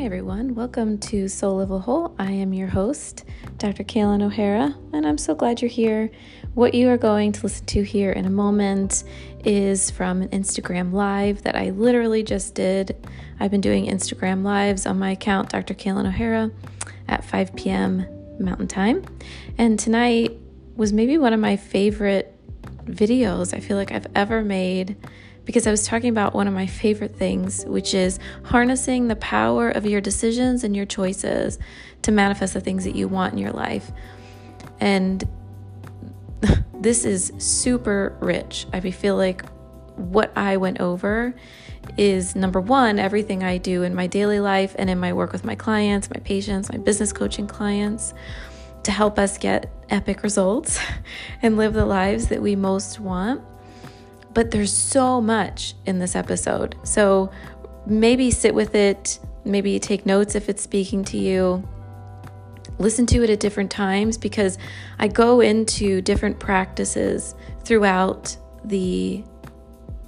Hi, everyone. Welcome to Soul Level Whole. I am your host, Dr. Kaylin O'Hara, and I'm so glad you're here. What you are going to listen to here in a moment is from an Instagram Live that I literally just did. I've been doing Instagram Lives on my account, Dr. Kaylin O'Hara, at 5 p.m. Mountain Time. And tonight was maybe one of my favorite videos I feel like I've ever made because I was talking about one of my favorite things, which is harnessing the power of your decisions and your choices to manifest the things that you want in your life. And this is super rich. I feel like what I went over is number one, everything I do in my daily life and in my work with my clients, my patients, my business coaching clients to help us get epic results and live the lives that we most want. But there's so much in this episode. So maybe sit with it, maybe take notes if it's speaking to you. Listen to it at different times because I go into different practices throughout the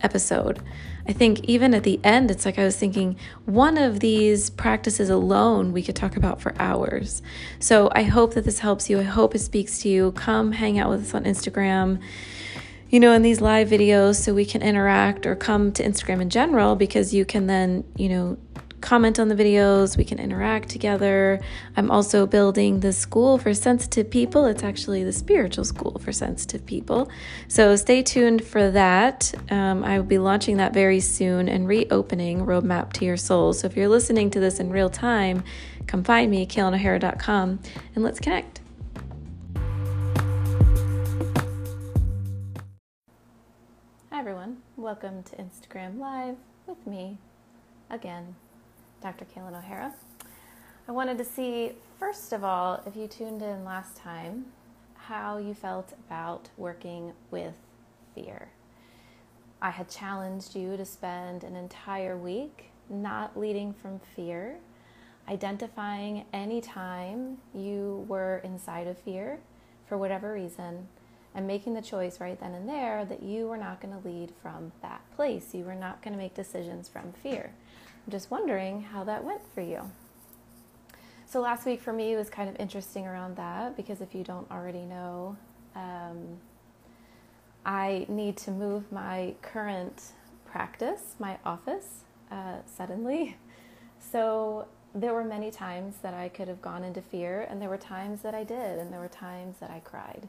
episode. I think even at the end, it's like I was thinking one of these practices alone we could talk about for hours. So I hope that this helps you. I hope it speaks to you. Come hang out with us on Instagram you know, in these live videos so we can interact or come to Instagram in general because you can then, you know, comment on the videos, we can interact together. I'm also building the school for sensitive people. It's actually the spiritual school for sensitive people. So stay tuned for that. Um, I will be launching that very soon and reopening Roadmap to Your Soul. So if you're listening to this in real time, come find me, kaylinohara.com, and let's connect. Everyone. Welcome to Instagram Live with me again, Dr. Kaylin O'Hara. I wanted to see, first of all, if you tuned in last time, how you felt about working with fear. I had challenged you to spend an entire week not leading from fear, identifying any time you were inside of fear for whatever reason and making the choice right then and there that you were not going to lead from that place. You were not going to make decisions from fear. I'm just wondering how that went for you. So, last week for me was kind of interesting around that because if you don't already know, um, I need to move my current practice, my office, uh, suddenly. So, there were many times that I could have gone into fear, and there were times that I did, and there were times that I cried.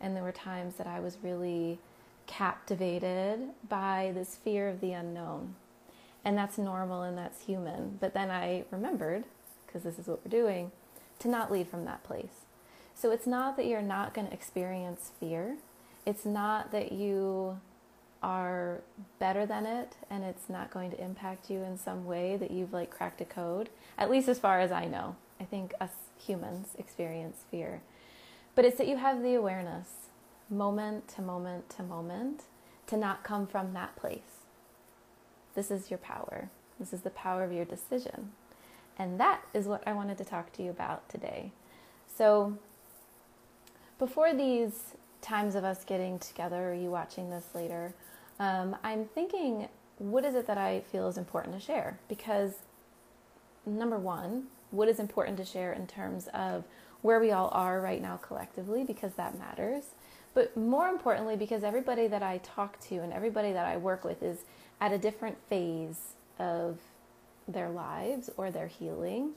And there were times that I was really captivated by this fear of the unknown. And that's normal and that's human. But then I remembered, because this is what we're doing, to not lead from that place. So it's not that you're not going to experience fear. It's not that you are better than it and it's not going to impact you in some way that you've like cracked a code. At least as far as I know. I think us humans experience fear. But it's that you have the awareness, moment to moment to moment, to not come from that place. This is your power. This is the power of your decision. And that is what I wanted to talk to you about today. So, before these times of us getting together, or you watching this later, um, I'm thinking, what is it that I feel is important to share? Because, number one, what is important to share in terms of where we all are right now collectively because that matters. But more importantly, because everybody that I talk to and everybody that I work with is at a different phase of their lives or their healing.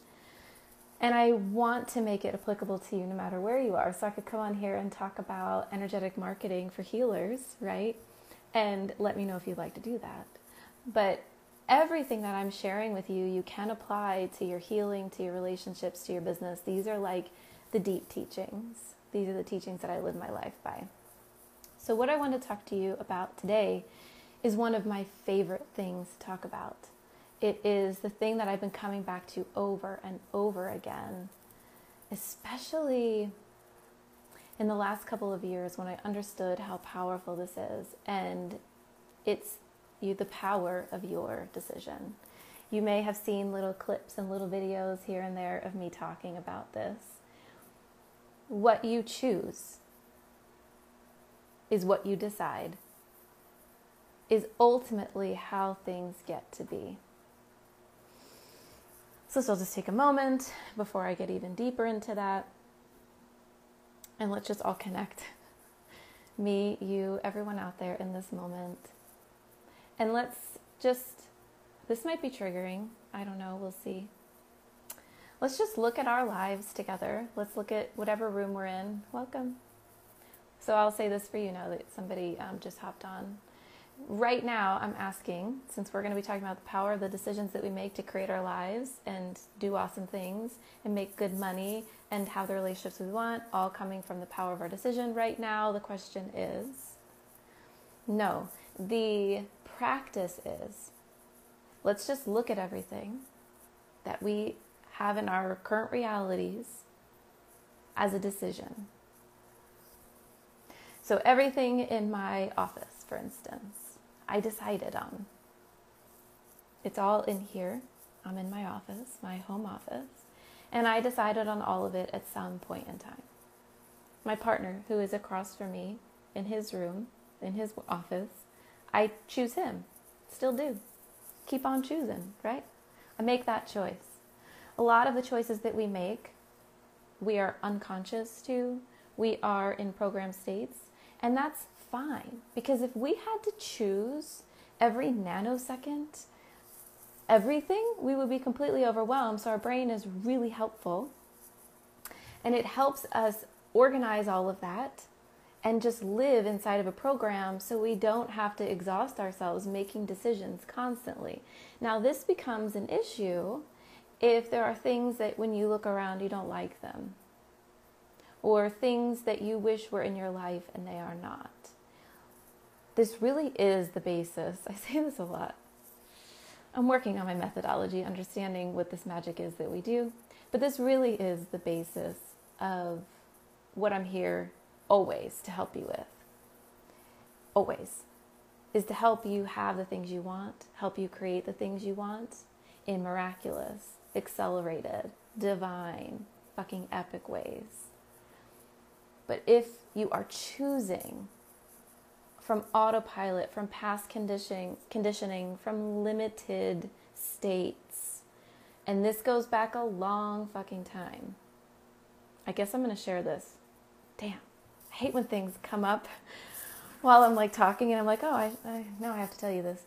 And I want to make it applicable to you no matter where you are. So I could come on here and talk about energetic marketing for healers, right? And let me know if you'd like to do that. But everything that I'm sharing with you, you can apply to your healing, to your relationships, to your business. These are like the deep teachings. These are the teachings that I live my life by. So, what I want to talk to you about today is one of my favorite things to talk about. It is the thing that I've been coming back to over and over again, especially in the last couple of years when I understood how powerful this is. And it's you the power of your decision. You may have seen little clips and little videos here and there of me talking about this what you choose is what you decide, is ultimately how things get to be. So this will just take a moment before I get even deeper into that. And let's just all connect me, you, everyone out there in this moment. And let's just, this might be triggering. I don't know. We'll see. Let's just look at our lives together. Let's look at whatever room we're in. Welcome. So I'll say this for you now that somebody um, just hopped on. Right now, I'm asking, since we're going to be talking about the power of the decisions that we make to create our lives and do awesome things and make good money and have the relationships we want, all coming from the power of our decision. Right now, the question is no. The practice is let's just look at everything that we have in our current realities as a decision. So, everything in my office, for instance, I decided on. It's all in here. I'm in my office, my home office, and I decided on all of it at some point in time. My partner, who is across from me in his room, in his office, I choose him. Still do. Keep on choosing, right? I make that choice a lot of the choices that we make, we are unconscious to, we are in program states, and that's fine. Because if we had to choose every nanosecond, everything, we would be completely overwhelmed. So our brain is really helpful. And it helps us organize all of that and just live inside of a program so we don't have to exhaust ourselves making decisions constantly. Now, this becomes an issue if there are things that when you look around you don't like them, or things that you wish were in your life and they are not. This really is the basis. I say this a lot. I'm working on my methodology, understanding what this magic is that we do, but this really is the basis of what I'm here always to help you with. Always. Is to help you have the things you want, help you create the things you want in miraculous, accelerated, divine, fucking epic ways. But if you are choosing from autopilot, from past conditioning, conditioning, from limited states, and this goes back a long fucking time. I guess I'm going to share this. Damn, I hate when things come up while I'm like talking and I'm like, oh, I, I now I have to tell you this.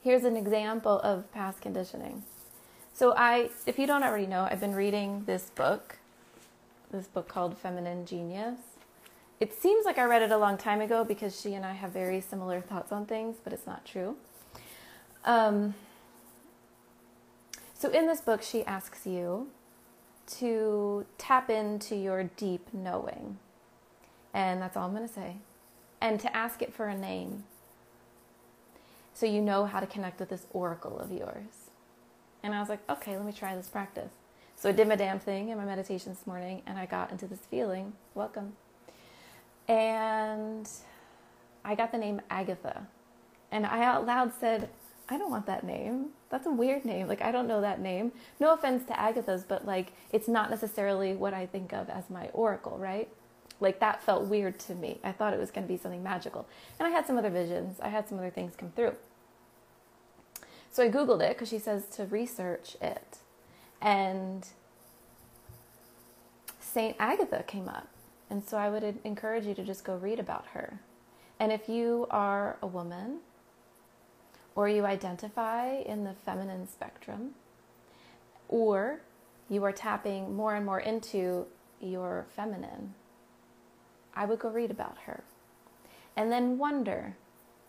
Here's an example of past conditioning. So I, if you don't already know, I've been reading this book, this book called Feminine Genius. It seems like I read it a long time ago because she and I have very similar thoughts on things, but it's not true. Um, so in this book, she asks you to tap into your deep knowing. And that's all I'm going to say. And to ask it for a name so you know how to connect with this oracle of yours. And I was like, okay, let me try this practice. So I did my damn thing in my meditation this morning and I got into this feeling. Welcome. And I got the name Agatha. And I out loud said, I don't want that name. That's a weird name. Like, I don't know that name. No offense to Agatha's, but like, it's not necessarily what I think of as my oracle, right? Like, that felt weird to me. I thought it was going to be something magical. And I had some other visions, I had some other things come through. So I Googled it because she says to research it. And St. Agatha came up. And so I would encourage you to just go read about her. And if you are a woman or you identify in the feminine spectrum, or you are tapping more and more into your feminine, I would go read about her. And then wonder,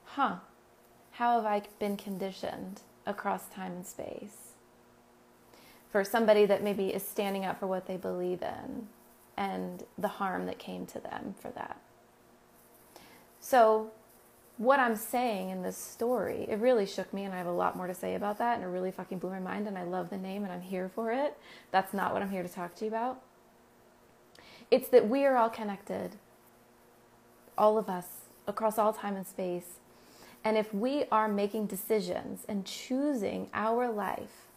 huh, how have I been conditioned across time and space. For somebody that maybe is standing up for what they believe in and the harm that came to them for that. So, what I'm saying in this story, it really shook me, and I have a lot more to say about that, and it really fucking blew my mind, and I love the name, and I'm here for it. That's not what I'm here to talk to you about. It's that we are all connected, all of us, across all time and space, and if we are making decisions and choosing our life,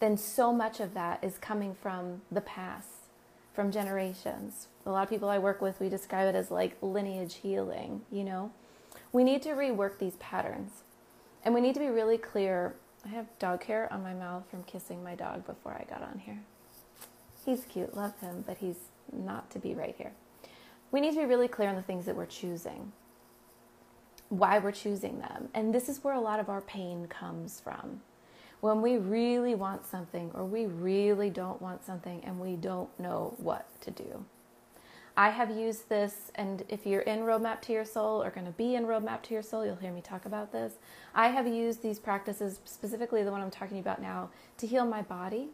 then so much of that is coming from the past, from generations. A lot of people I work with, we describe it as like lineage healing, you know? We need to rework these patterns. And we need to be really clear I have dog hair on my mouth from kissing my dog before I got on here. He's cute, love him, but he's not to be right here. We need to be really clear on the things that we're choosing, why we're choosing them. And this is where a lot of our pain comes from. When we really want something or we really don't want something and we don't know what to do. I have used this, and if you're in Roadmap to Your Soul or going to be in Roadmap to Your Soul, you'll hear me talk about this. I have used these practices, specifically the one I'm talking about now, to heal my body.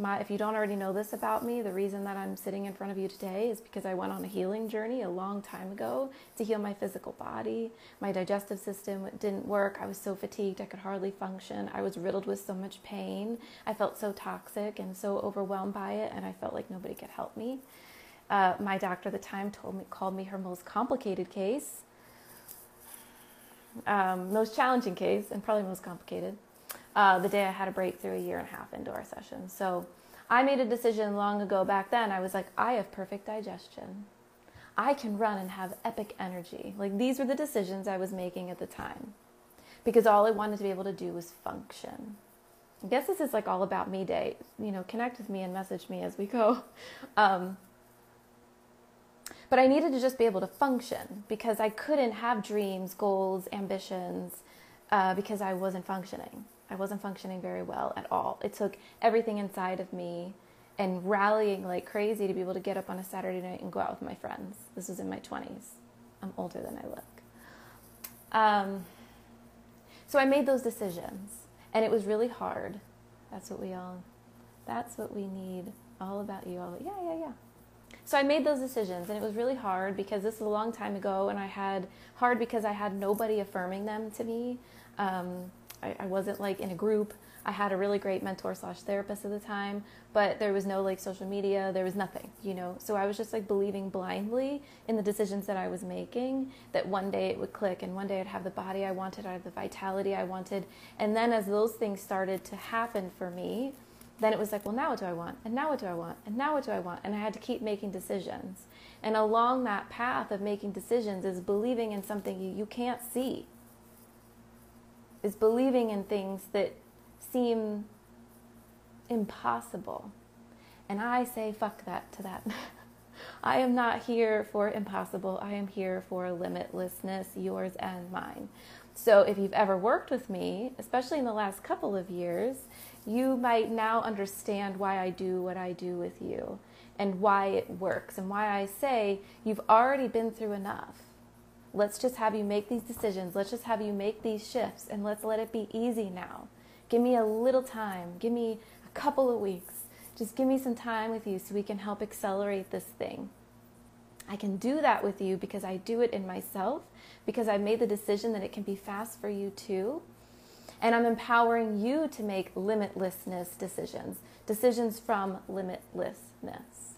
My, if you don't already know this about me, the reason that I'm sitting in front of you today is because I went on a healing journey a long time ago to heal my physical body. My digestive system didn't work. I was so fatigued, I could hardly function. I was riddled with so much pain. I felt so toxic and so overwhelmed by it, and I felt like nobody could help me. Uh, my doctor at the time told me called me her most complicated case, um, most challenging case, and probably most complicated. Uh, the day I had a breakthrough a year and a half into our session. So I made a decision long ago back then. I was like, I have perfect digestion. I can run and have epic energy. Like these were the decisions I was making at the time because all I wanted to be able to do was function. I guess this is like all about me day. You know, connect with me and message me as we go. Um, but I needed to just be able to function because I couldn't have dreams, goals, ambitions uh, because I wasn't functioning. I wasn't functioning very well at all. It took everything inside of me and rallying like crazy to be able to get up on a Saturday night and go out with my friends. This was in my 20s. I'm older than I look. Um, so I made those decisions and it was really hard. That's what we all, that's what we need. All about you. All, yeah, yeah, yeah. So I made those decisions, and it was really hard because this is a long time ago, and I had hard because I had nobody affirming them to me. Um, I, I wasn't like in a group. I had a really great mentor slash therapist at the time, but there was no like social media. There was nothing, you know. So I was just like believing blindly in the decisions that I was making. That one day it would click, and one day I'd have the body I wanted, I'd have the vitality I wanted. And then as those things started to happen for me, then it was like, well, now what do I want? And now what do I want? And now what do I want? And I had to keep making decisions. And along that path of making decisions is believing in something you, you can't see, is believing in things that seem impossible. And I say, fuck that to that. I am not here for impossible. I am here for limitlessness, yours and mine. So if you've ever worked with me, especially in the last couple of years, you might now understand why I do what I do with you and why it works and why I say you've already been through enough. Let's just have you make these decisions. Let's just have you make these shifts and let's let it be easy now. Give me a little time. Give me a couple of weeks. Just give me some time with you so we can help accelerate this thing. I can do that with you because I do it in myself, because I made the decision that it can be fast for you too. And I'm empowering you to make limitlessness decisions, decisions from limitlessness.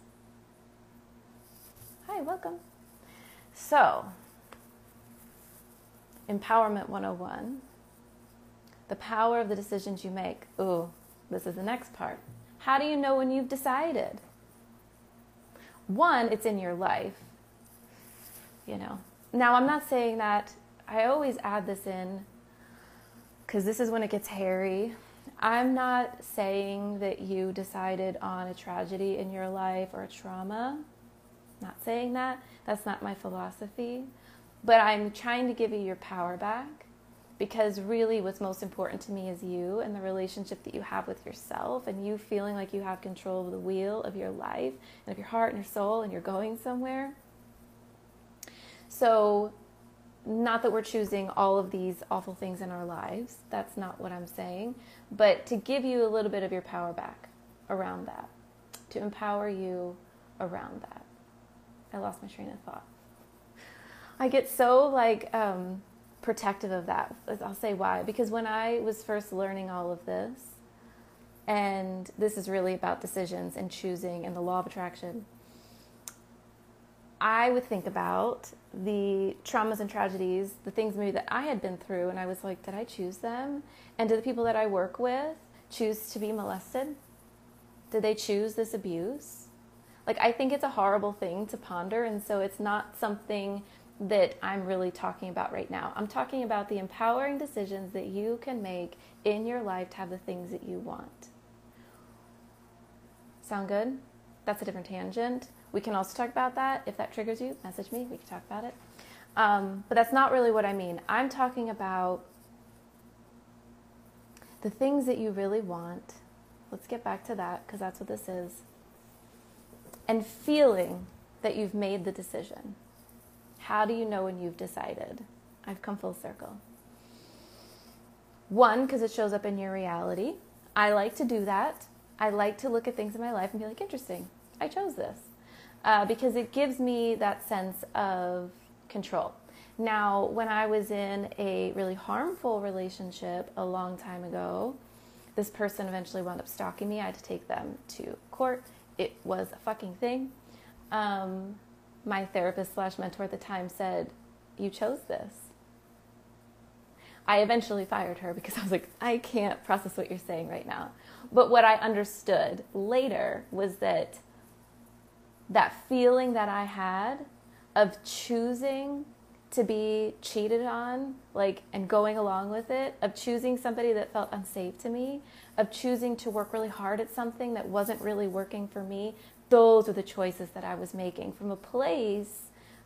Hi, welcome. So, Empowerment 101 the power of the decisions you make. Ooh, this is the next part. How do you know when you've decided? One, it's in your life. You know. Now, I'm not saying that I always add this in because this is when it gets hairy. I'm not saying that you decided on a tragedy in your life or a trauma. Not saying that. That's not my philosophy. But I'm trying to give you your power back because really what's most important to me is you and the relationship that you have with yourself and you feeling like you have control of the wheel of your life and of your heart and your soul and you're going somewhere. So not that we're choosing all of these awful things in our lives. That's not what I'm saying. But to give you a little bit of your power back around that, to empower you around that. I lost my train of thought. I get so like um, protective of that. I'll say why. Because when I was first learning all of this, and this is really about decisions and choosing and the law of attraction I would think about the traumas and tragedies, the things maybe that I had been through, and I was like, did I choose them? And did the people that I work with choose to be molested? Did they choose this abuse? Like, I think it's a horrible thing to ponder, and so it's not something that I'm really talking about right now. I'm talking about the empowering decisions that you can make in your life to have the things that you want. Sound good? That's a different tangent. We can also talk about that. If that triggers you, message me. We can talk about it. Um, but that's not really what I mean. I'm talking about the things that you really want. Let's get back to that because that's what this is. And feeling that you've made the decision. How do you know when you've decided? I've come full circle. One, because it shows up in your reality. I like to do that. I like to look at things in my life and be like, interesting, I chose this. Uh, because it gives me that sense of control. Now, when I was in a really harmful relationship a long time ago, this person eventually wound up stalking me. I had to take them to court. It was a fucking thing. Um, my therapist slash mentor at the time said, You chose this. I eventually fired her because I was like, I can't process what you're saying right now. But what I understood later was that that feeling that I had of choosing to be cheated on, like, and going along with it, of choosing somebody that felt unsafe to me, of choosing to work really hard at something that wasn't really working for me, those were the choices that I was making from a place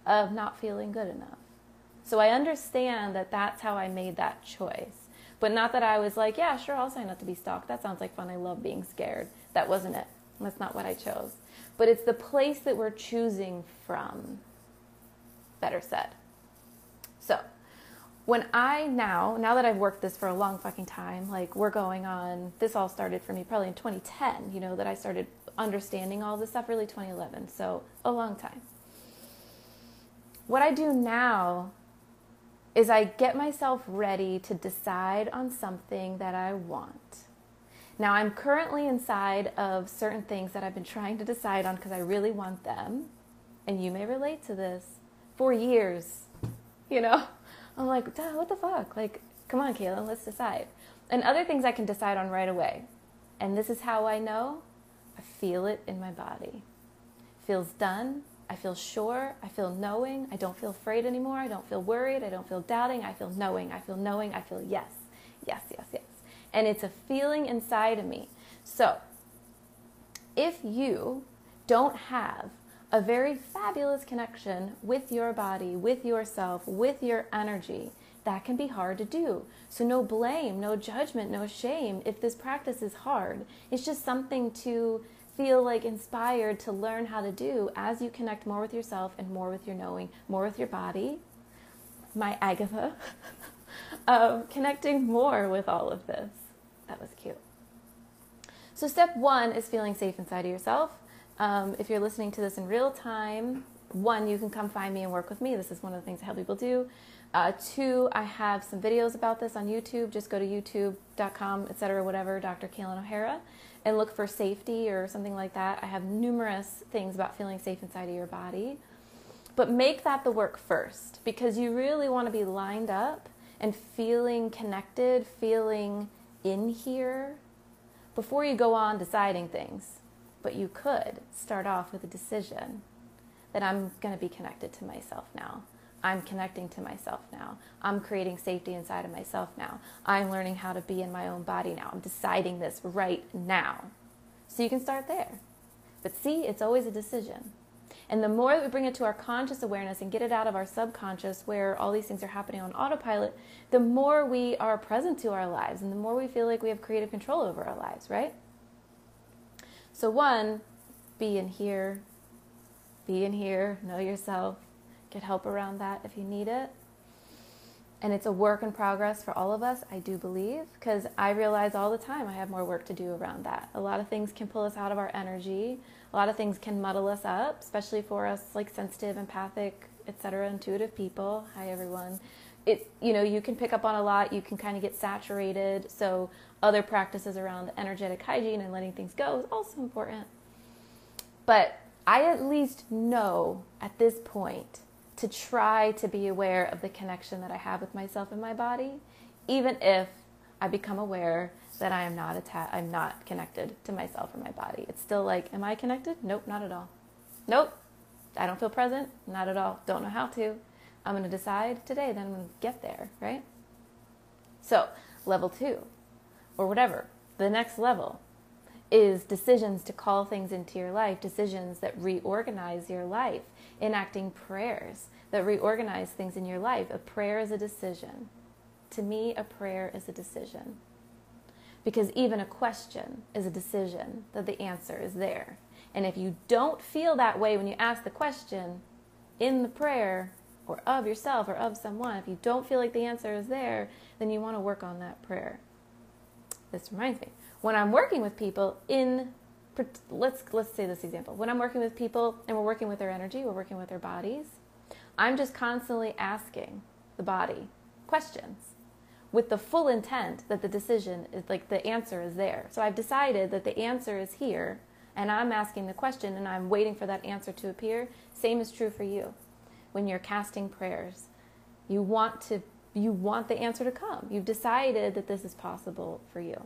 of not feeling good enough. So I understand that that's how I made that choice. But not that I was like, yeah, sure, I'll sign up to be stalked. That sounds like fun. I love being scared. That wasn't it. That's not what I chose. But it's the place that we're choosing from. Better said. When I now, now that I've worked this for a long fucking time, like we're going on, this all started for me probably in 2010, you know, that I started understanding all this stuff, really 2011. So, a long time. What I do now is I get myself ready to decide on something that I want. Now, I'm currently inside of certain things that I've been trying to decide on because I really want them. And you may relate to this for years you know? I'm like, what the fuck? Like, come on, Kayla, let's decide. And other things I can decide on right away. And this is how I know I feel it in my body. Feels done. I feel sure. I feel knowing. I don't feel afraid anymore. I don't feel worried. I don't feel doubting. I feel knowing. I feel knowing. I feel yes, yes, yes, yes. And it's a feeling inside of me. So, if you don't have a very fabulous connection with your body, with yourself, with your energy. That can be hard to do. So, no blame, no judgment, no shame if this practice is hard. It's just something to feel like inspired to learn how to do as you connect more with yourself and more with your knowing, more with your body. My Agatha, of um, connecting more with all of this. That was cute. So, step one is feeling safe inside of yourself. Um, if you're listening to this in real time, one, you can come find me and work with me. This is one of the things I help people do. Uh, two, I have some videos about this on YouTube. Just go to youtube.com, etc., whatever, Dr. Kaylin O'Hara, and look for safety or something like that. I have numerous things about feeling safe inside of your body. But make that the work first because you really want to be lined up and feeling connected, feeling in here before you go on deciding things. But you could start off with a decision that I'm going to be connected to myself now. I'm connecting to myself now. I'm creating safety inside of myself now. I'm learning how to be in my own body now. I'm deciding this right now. So you can start there. But see, it's always a decision. And the more that we bring it to our conscious awareness and get it out of our subconscious where all these things are happening on autopilot, the more we are present to our lives and the more we feel like we have creative control over our lives, right? So, one, be in here, be in here, know yourself, get help around that if you need it. And it's a work in progress for all of us, I do believe, because I realize all the time I have more work to do around that. A lot of things can pull us out of our energy, a lot of things can muddle us up, especially for us like sensitive, empathic, etc., intuitive people. Hi, everyone. It, you know, you can pick up on a lot, you can kind of get saturated. So, other practices around energetic hygiene and letting things go is also important. But I at least know at this point to try to be aware of the connection that I have with myself and my body, even if I become aware that I am not atta- I'm not connected to myself or my body. It's still like, am I connected? Nope, not at all. Nope. I don't feel present? Not at all. Don't know how to. I'm going to decide today, then I'm going to get there, right? So, level two, or whatever, the next level is decisions to call things into your life, decisions that reorganize your life, enacting prayers that reorganize things in your life. A prayer is a decision. To me, a prayer is a decision. Because even a question is a decision that the answer is there. And if you don't feel that way when you ask the question in the prayer or of yourself or of someone, if you don't feel like the answer is there, then you want to work on that prayer. This reminds me when I'm working with people in let's let's say this example. When I'm working with people and we're working with their energy, we're working with their bodies, I'm just constantly asking the body questions with the full intent that the decision is like the answer is there. So I've decided that the answer is here and I'm asking the question and I'm waiting for that answer to appear. Same is true for you. When you're casting prayers, you want to you want the answer to come. You've decided that this is possible for you.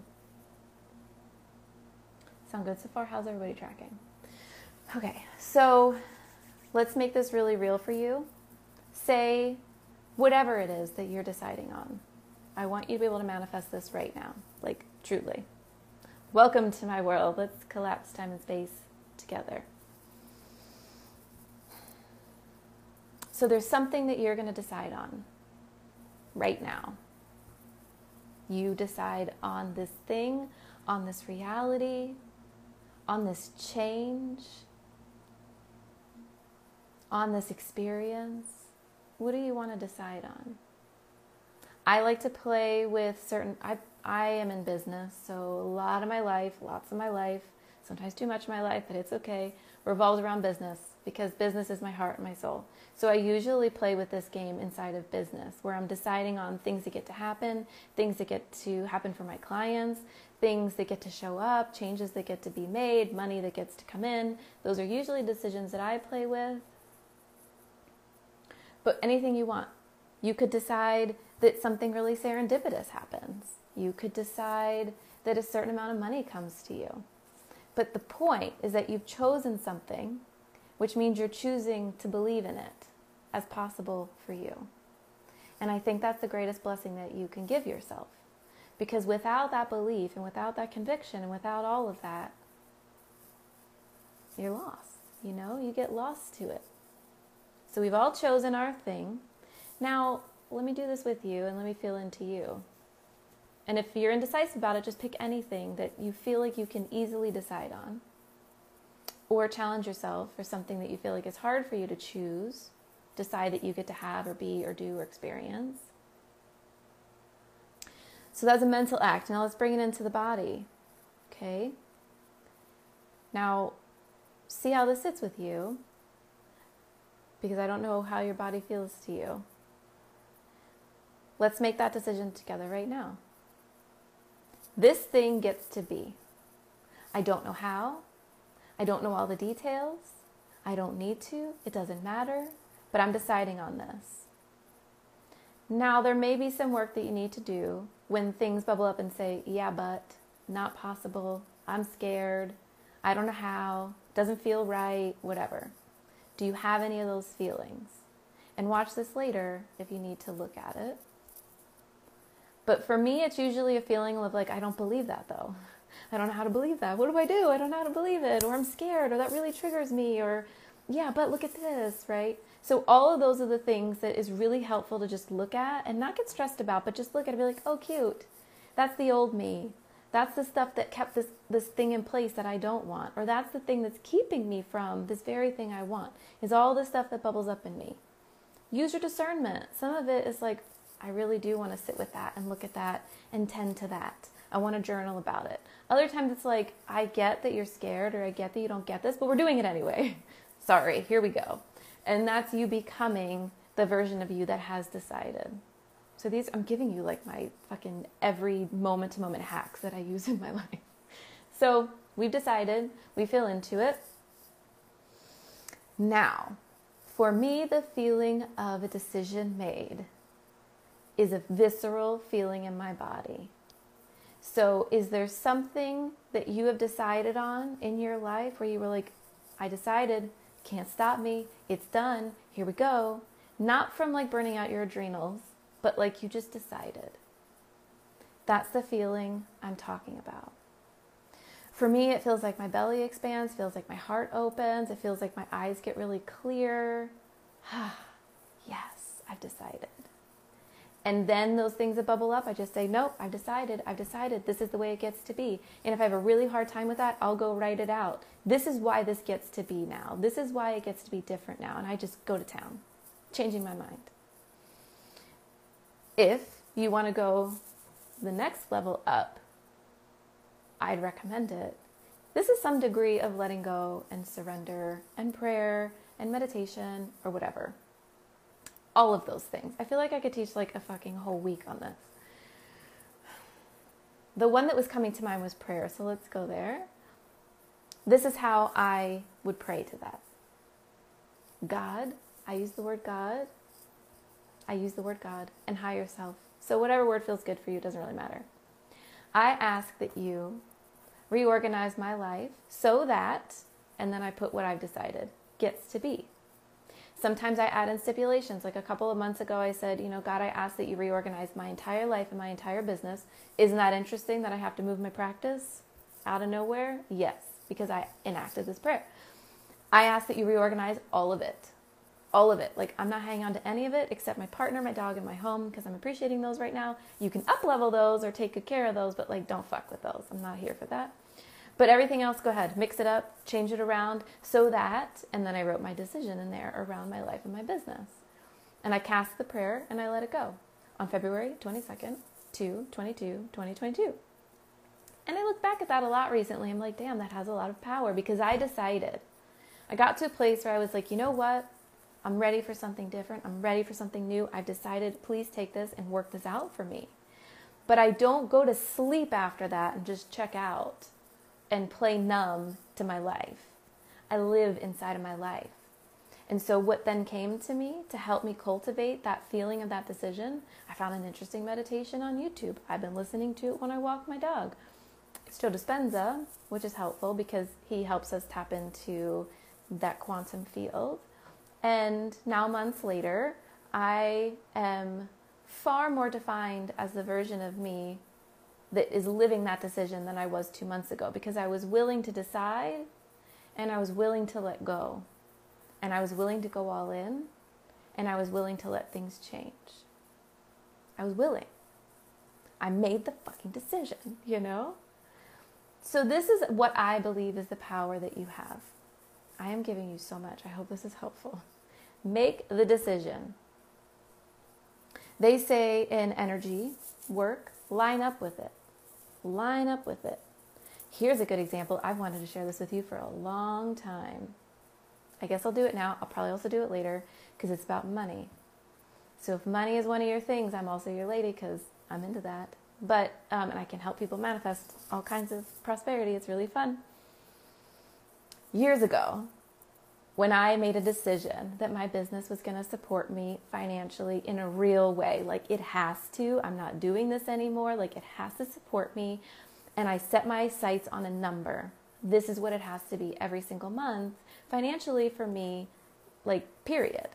Sound good so far? How's everybody tracking? Okay, so let's make this really real for you. Say whatever it is that you're deciding on. I want you to be able to manifest this right now, like truly. Welcome to my world. Let's collapse time and space together. So there's something that you're going to decide on right now. You decide on this thing, on this reality, on this change, on this experience? What do you want to decide on? I like to play with certain I I am in business, so a lot of my life, lots of my life, sometimes too much of my life, but it's okay, revolves around business because business is my heart and my soul. So I usually play with this game inside of business where I'm deciding on things that get to happen, things that get to happen for my clients, things that get to show up, changes that get to be made, money that gets to come in. Those are usually decisions that I play with. But anything you want. You could decide that something really serendipitous happens. You could decide that a certain amount of money comes to you. But the point is that you've chosen something, which means you're choosing to believe in it as possible for you. And I think that's the greatest blessing that you can give yourself. Because without that belief and without that conviction and without all of that, you're lost. You know, you get lost to it. So we've all chosen our thing. Now, let me do this with you and let me feel into you. And if you're indecisive about it, just pick anything that you feel like you can easily decide on. Or challenge yourself for something that you feel like is hard for you to choose, decide that you get to have or be or do or experience. So that's a mental act. Now let's bring it into the body. Okay? Now, see how this sits with you because I don't know how your body feels to you. Let's make that decision together right now. This thing gets to be. I don't know how. I don't know all the details. I don't need to. It doesn't matter. But I'm deciding on this. Now, there may be some work that you need to do when things bubble up and say, yeah, but, not possible, I'm scared, I don't know how, doesn't feel right, whatever. Do you have any of those feelings? And watch this later if you need to look at it. But for me, it's usually a feeling of like, I don't believe that though. I don't know how to believe that. What do I do? I don't know how to believe it. Or I'm scared, or that really triggers me, or yeah, but look at this, right? So all of those are the things that is really helpful to just look at and not get stressed about, but just look at it and be like, oh, cute. That's the old me. That's the stuff that kept this, this thing in place that I don't want. Or that's the thing that's keeping me from this very thing I want, is all the stuff that bubbles up in me. Use your discernment. Some of it is like, I really do want to sit with that and look at that and tend to that. I want to journal about it. Other times it's like, I get that you're scared or I get that you don't get this, but we're doing it anyway. Sorry, here we go. And that's you becoming the version of you that has decided. So these, I'm giving you like my fucking every moment to moment hacks that I use in my life. So we've decided, we feel into it. Now, for me, the feeling of a decision made is a visceral feeling in my body. So, is there something that you have decided on in your life where you were like, I decided, can't stop me. It's done. Here we go. Not from like burning out your adrenals, but like you just decided. That's the feeling I'm talking about. For me, it feels like my belly expands, feels like my heart opens, it feels like my eyes get really clear. yes, I've decided. And then those things that bubble up, I just say, nope, I've decided, I've decided, this is the way it gets to be. And if I have a really hard time with that, I'll go write it out. This is why this gets to be now. This is why it gets to be different now. And I just go to town, changing my mind. If you want to go the next level up, I'd recommend it. This is some degree of letting go and surrender and prayer and meditation or whatever all of those things. I feel like I could teach like a fucking whole week on this. The one that was coming to mind was prayer, so let's go there. This is how I would pray to that. God, I use the word God. I use the word God and higher self. So whatever word feels good for you doesn't really matter. I ask that you reorganize my life so that, and then I put what I've decided, gets to be. Sometimes I add in stipulations. Like a couple of months ago, I said, you know, God, I ask that you reorganize my entire life and my entire business. Isn't that interesting that I have to move my practice out of nowhere? Yes, because I enacted this prayer. I ask that you reorganize all of it. All of it. Like I'm not hanging on to any of it except my partner, my dog, and my home because I'm appreciating those right now. You can up level those or take good care of those, but like don't fuck with those. I'm not here for that. But everything else, go ahead, mix it up, change it around so that, and then I wrote my decision in there around my life and my business. And I cast the prayer and I let it go on February 22nd, 2 22, 2022. And I look back at that a lot recently. I'm like, damn, that has a lot of power because I decided. I got to a place where I was like, you know what? I'm ready for something different. I'm ready for something new. I've decided, please take this and work this out for me. But I don't go to sleep after that and just check out and play numb to my life. I live inside of my life. And so, what then came to me to help me cultivate that feeling of that decision, I found an interesting meditation on YouTube. I've been listening to it when I walk my dog. It's Joe Dispenza, which is helpful because he helps us tap into that quantum field. And now, months later, I am far more defined as the version of me that is living that decision than I was two months ago because I was willing to decide and I was willing to let go. And I was willing to go all in and I was willing to let things change. I was willing. I made the fucking decision, you know? So, this is what I believe is the power that you have. I am giving you so much. I hope this is helpful. Make the decision. They say in energy work, line up with it. Line up with it. Here's a good example. I've wanted to share this with you for a long time. I guess I'll do it now. I'll probably also do it later because it's about money. So if money is one of your things, I'm also your lady because I'm into that. But um, and I can help people manifest all kinds of prosperity. It's really fun. Years ago, when I made a decision that my business was going to support me financially in a real way. Like it has to. I'm not doing this anymore. Like it has to support me. And I set my sights on a number. This is what it has to be every single month financially for me, like, period.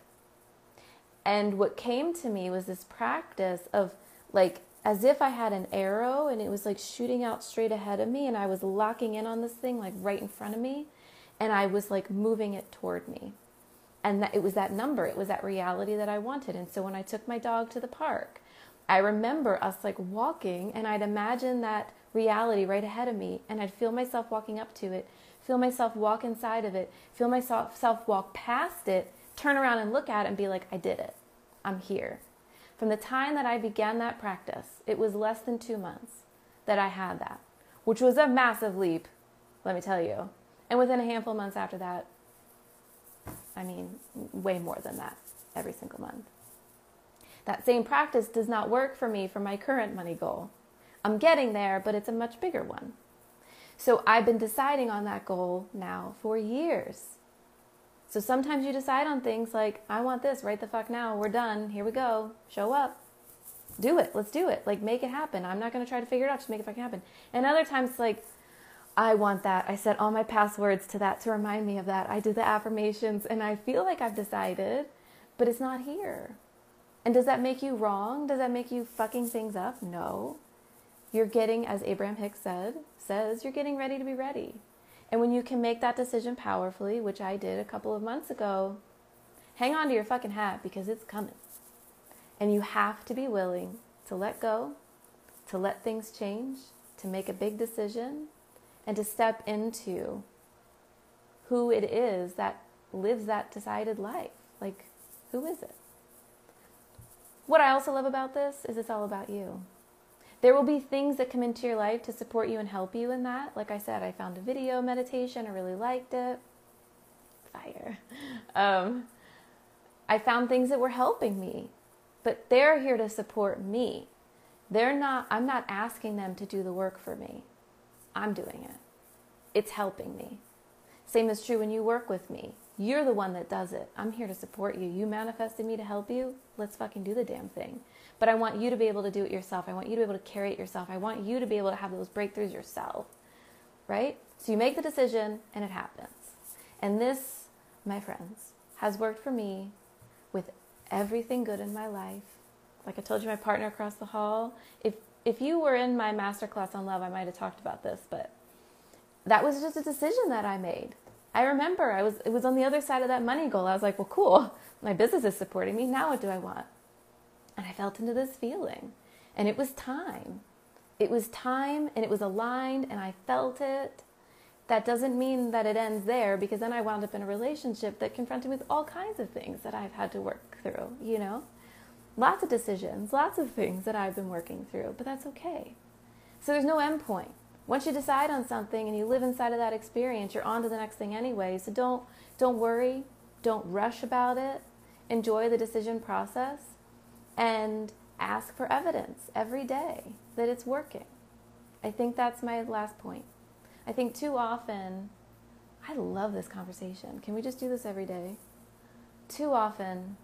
And what came to me was this practice of like, as if I had an arrow and it was like shooting out straight ahead of me, and I was locking in on this thing like right in front of me and I was like moving it toward me. And that it was that number, it was that reality that I wanted. And so when I took my dog to the park, I remember us like walking and I'd imagine that reality right ahead of me and I'd feel myself walking up to it, feel myself walk inside of it, feel myself self walk past it, turn around and look at it and be like, I did it. I'm here. From the time that I began that practice, it was less than two months that I had that, which was a massive leap, let me tell you. And within a handful of months after that, I mean, way more than that every single month. That same practice does not work for me for my current money goal. I'm getting there, but it's a much bigger one. So I've been deciding on that goal now for years. So sometimes you decide on things like, I want this right the fuck now. We're done. Here we go. Show up. Do it. Let's do it. Like, make it happen. I'm not going to try to figure it out. Just make it fucking happen. And other times, like, I want that. I set all my passwords to that to remind me of that. I do the affirmations and I feel like I've decided, but it's not here. And does that make you wrong? Does that make you fucking things up? No. You're getting, as Abraham Hicks said, says, you're getting ready to be ready. And when you can make that decision powerfully, which I did a couple of months ago, hang on to your fucking hat because it's coming. And you have to be willing to let go, to let things change, to make a big decision, and to step into who it is that lives that decided life. Like, who is it? What I also love about this is it's all about you. There will be things that come into your life to support you and help you in that. Like I said, I found a video meditation, I really liked it. Fire. Um, I found things that were helping me, but they're here to support me. They're not, I'm not asking them to do the work for me. I'm doing it. It's helping me. Same is true when you work with me. You're the one that does it. I'm here to support you. You manifested me to help you. Let's fucking do the damn thing. But I want you to be able to do it yourself. I want you to be able to carry it yourself. I want you to be able to have those breakthroughs yourself. Right? So you make the decision and it happens. And this, my friends, has worked for me with everything good in my life. Like I told you, my partner across the hall. If if you were in my masterclass on love, I might have talked about this, but that was just a decision that I made. I remember I was it was on the other side of that money goal. I was like, well, cool. My business is supporting me. Now what do I want? And I felt into this feeling. And it was time. It was time and it was aligned and I felt it. That doesn't mean that it ends there because then I wound up in a relationship that confronted me with all kinds of things that I've had to work through, you know? Lots of decisions, lots of things that I've been working through, but that's okay. So there's no end point. Once you decide on something and you live inside of that experience, you're on to the next thing anyway. So don't don't worry, don't rush about it. Enjoy the decision process and ask for evidence every day that it's working. I think that's my last point. I think too often I love this conversation. Can we just do this every day? Too often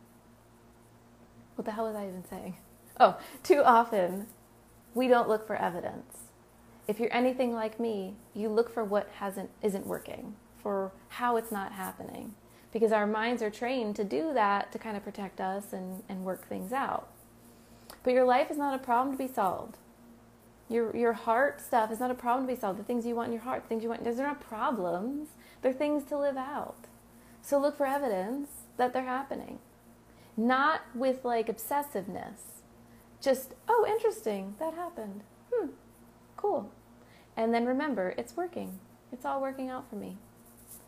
what the hell was I even saying? Oh, too often we don't look for evidence if you're anything like me, you look for what hasn't isn't working, for how it's not happening. Because our minds are trained to do that to kind of protect us and, and work things out. But your life is not a problem to be solved. Your your heart stuff is not a problem to be solved. The things you want in your heart, things you want, those are not problems. They're things to live out. So look for evidence that they're happening. Not with like obsessiveness. Just, oh, interesting, that happened. Hmm, cool. And then remember, it's working. It's all working out for me.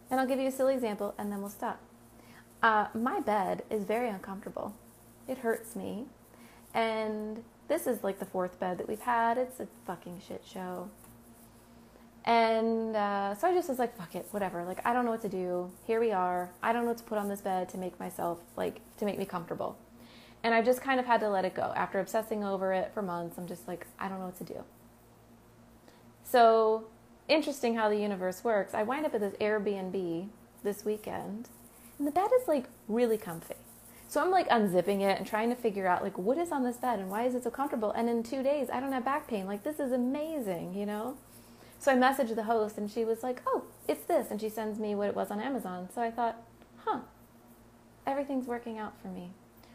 And I'll give you a silly example and then we'll stop. Uh, my bed is very uncomfortable. It hurts me. And this is like the fourth bed that we've had. It's a fucking shit show. And uh, so I just was like, fuck it, whatever. Like, I don't know what to do. Here we are. I don't know what to put on this bed to make myself, like, to make me comfortable. And I just kind of had to let it go. After obsessing over it for months, I'm just like, I don't know what to do. So interesting how the universe works. I wind up at this Airbnb this weekend, and the bed is like really comfy. So I'm like unzipping it and trying to figure out like what is on this bed and why is it so comfortable? And in two days, I don't have back pain. Like this is amazing, you know. So I messaged the host, and she was like, "Oh, it's this," and she sends me what it was on Amazon. So I thought, "Huh, everything's working out for me."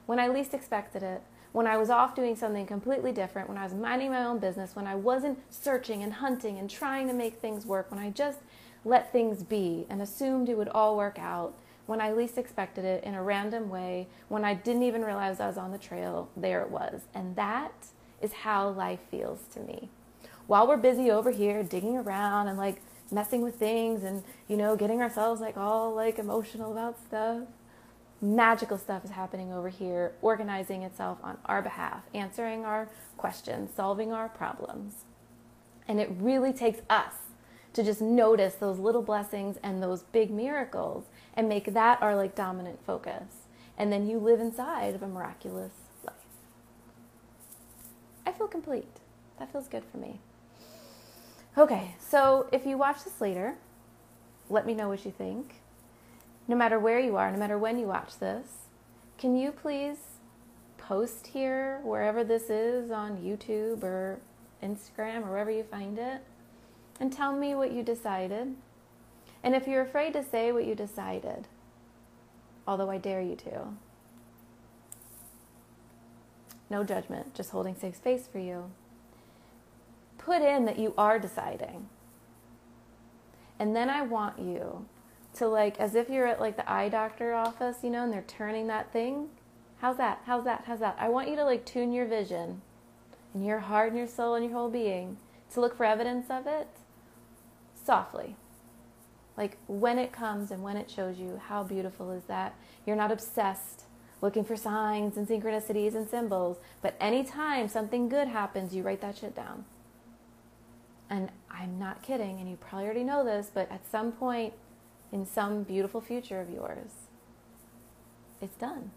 When I least expected it, when I was off doing something completely different, when I was minding my own business, when I wasn't searching and hunting and trying to make things work, when I just let things be and assumed it would all work out, when I least expected it in a random way, when I didn't even realize I was on the trail, there it was. And that is how life feels to me. While we're busy over here digging around and like messing with things and, you know, getting ourselves like all like emotional about stuff, magical stuff is happening over here, organizing itself on our behalf, answering our questions, solving our problems. And it really takes us to just notice those little blessings and those big miracles and make that our like dominant focus. And then you live inside of a miraculous life. I feel complete. That feels good for me. Okay, so if you watch this later, let me know what you think no matter where you are, no matter when you watch this, can you please post here, wherever this is on YouTube or Instagram or wherever you find it, and tell me what you decided? And if you're afraid to say what you decided, although I dare you to, no judgment, just holding safe space for you. Put in that you are deciding. And then I want you to, like, as if you're at like the eye doctor office, you know, and they're turning that thing. How's that? How's that? How's that? I want you to like tune your vision and your heart and your soul and your whole being to look for evidence of it softly. Like when it comes and when it shows you, how beautiful is that? You're not obsessed looking for signs and synchronicities and symbols, but anytime something good happens, you write that shit down. And I'm not kidding, and you probably already know this, but at some point in some beautiful future of yours, it's done.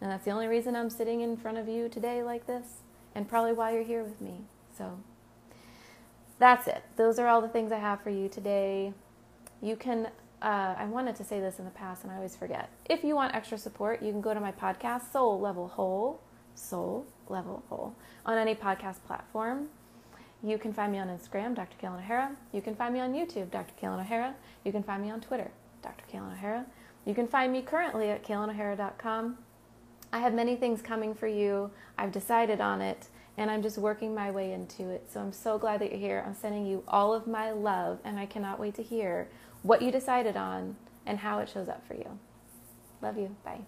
And that's the only reason I'm sitting in front of you today like this, and probably why you're here with me. So that's it. Those are all the things I have for you today. You can, uh, I wanted to say this in the past and I always forget. If you want extra support, you can go to my podcast, Soul Level Whole, Soul Level Whole, on any podcast platform. You can find me on Instagram, Dr. Kaylin O'Hara. You can find me on YouTube, Dr. Kaylin O'Hara. You can find me on Twitter, Dr. Kaylin O'Hara. You can find me currently at kaylinohara.com. I have many things coming for you. I've decided on it and I'm just working my way into it. So I'm so glad that you're here. I'm sending you all of my love, and I cannot wait to hear what you decided on and how it shows up for you. Love you. Bye.